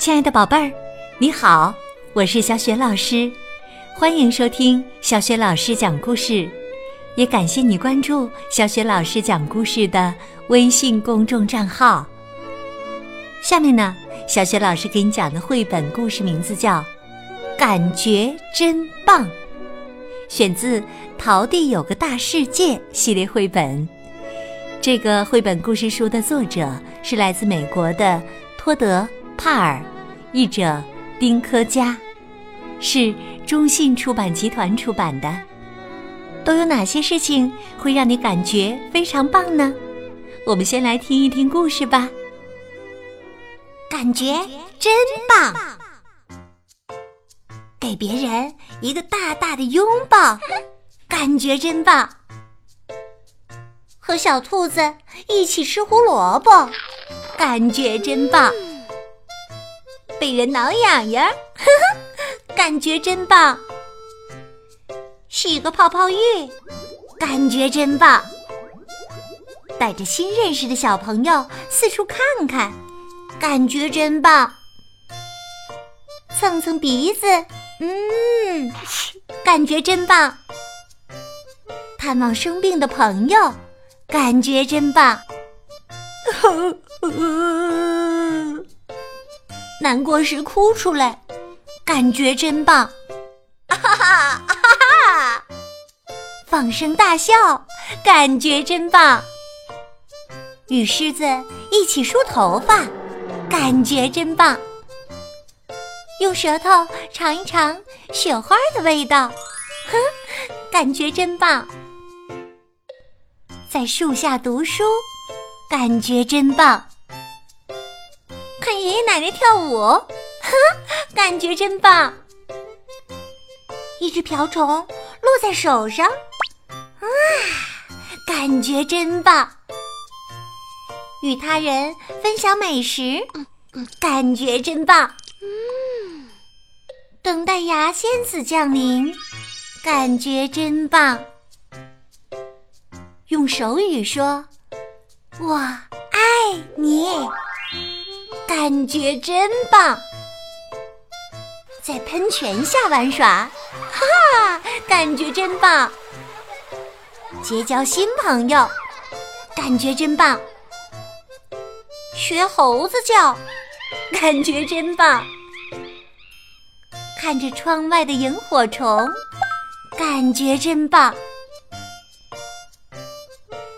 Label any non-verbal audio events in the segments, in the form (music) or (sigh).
亲爱的宝贝儿，你好，我是小雪老师，欢迎收听小雪老师讲故事，也感谢你关注小雪老师讲故事的微信公众账号。下面呢，小雪老师给你讲的绘本故事名字叫《感觉真棒》，选自《淘地有个大世界》系列绘本。这个绘本故事书的作者是来自美国的托德·帕尔，译者丁科佳，是中信出版集团出版的。都有哪些事情会让你感觉非常棒呢？我们先来听一听故事吧。感觉真棒，给别人一个大大的拥抱，感觉真棒。和小兔子一起吃胡萝卜，感觉真棒；被人挠痒痒，呵呵，感觉真棒；洗个泡泡浴，感觉真棒；带着新认识的小朋友四处看看，感觉真棒；蹭蹭鼻子，嗯，感觉真棒；探望生病的朋友。感觉真棒，(laughs) 难过时哭出来，感觉真棒，哈 (laughs) 哈哈哈！放声大笑，感觉真棒。与狮子一起梳头发，感觉真棒。用舌头尝一尝雪花的味道，哼，(laughs) 感觉真棒。在树下读书，感觉真棒。看爷爷奶奶跳舞，呵，(laughs) 感觉真棒。一只瓢虫落在手上，啊，感觉真棒。与他人分享美食，感觉真棒。嗯，等待牙仙子降临，感觉真棒。用手语说“我爱你”，感觉真棒。在喷泉下玩耍，哈哈，感觉真棒。结交新朋友，感觉真棒。学猴子叫，感觉真棒。看着窗外的萤火虫，感觉真棒。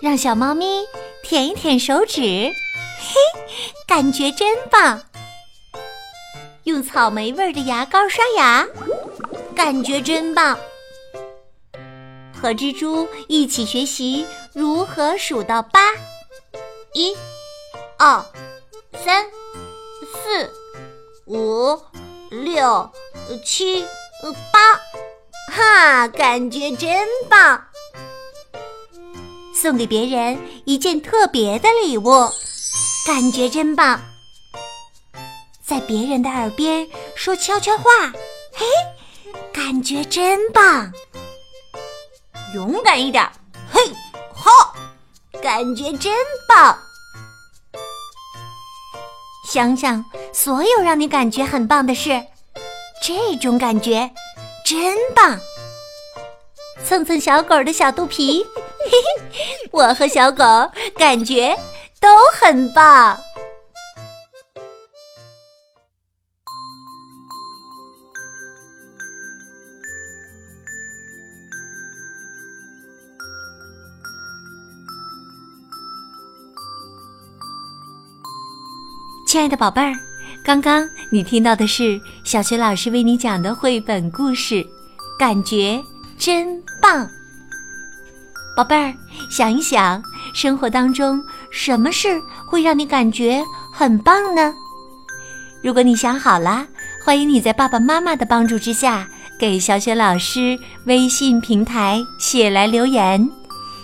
让小猫咪舔一舔手指，嘿，感觉真棒。用草莓味的牙膏刷牙，感觉真棒。和蜘蛛一起学习如何数到八，一、二、三、四、五、六、七、八，哈，感觉真棒。送给别人一件特别的礼物，感觉真棒。在别人的耳边说悄悄话，嘿，感觉真棒。勇敢一点，嘿，哈，感觉真棒。想想所有让你感觉很棒的事，这种感觉真棒。蹭蹭小狗的小肚皮。嘿嘿，我和小狗感觉都很棒。亲爱的宝贝儿，刚刚你听到的是小学老师为你讲的绘本故事，感觉真棒。宝贝儿，想一想，生活当中什么事会让你感觉很棒呢？如果你想好了，欢迎你在爸爸妈妈的帮助之下，给小雪老师微信平台写来留言。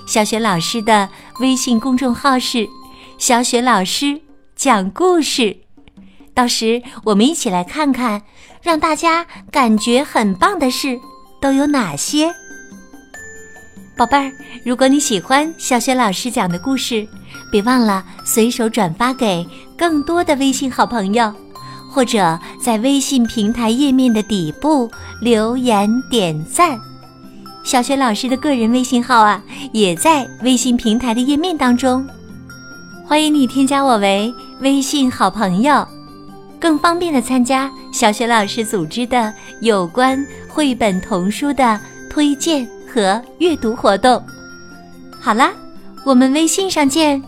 小雪老师的微信公众号是“小雪老师讲故事”，到时我们一起来看看，让大家感觉很棒的事都有哪些。宝贝儿，如果你喜欢小雪老师讲的故事，别忘了随手转发给更多的微信好朋友。或者在微信平台页面的底部留言点赞。小雪老师的个人微信号啊，也在微信平台的页面当中，欢迎你添加我为微信好朋友，更方便的参加小雪老师组织的有关绘本童书的推荐和阅读活动。好啦，我们微信上见。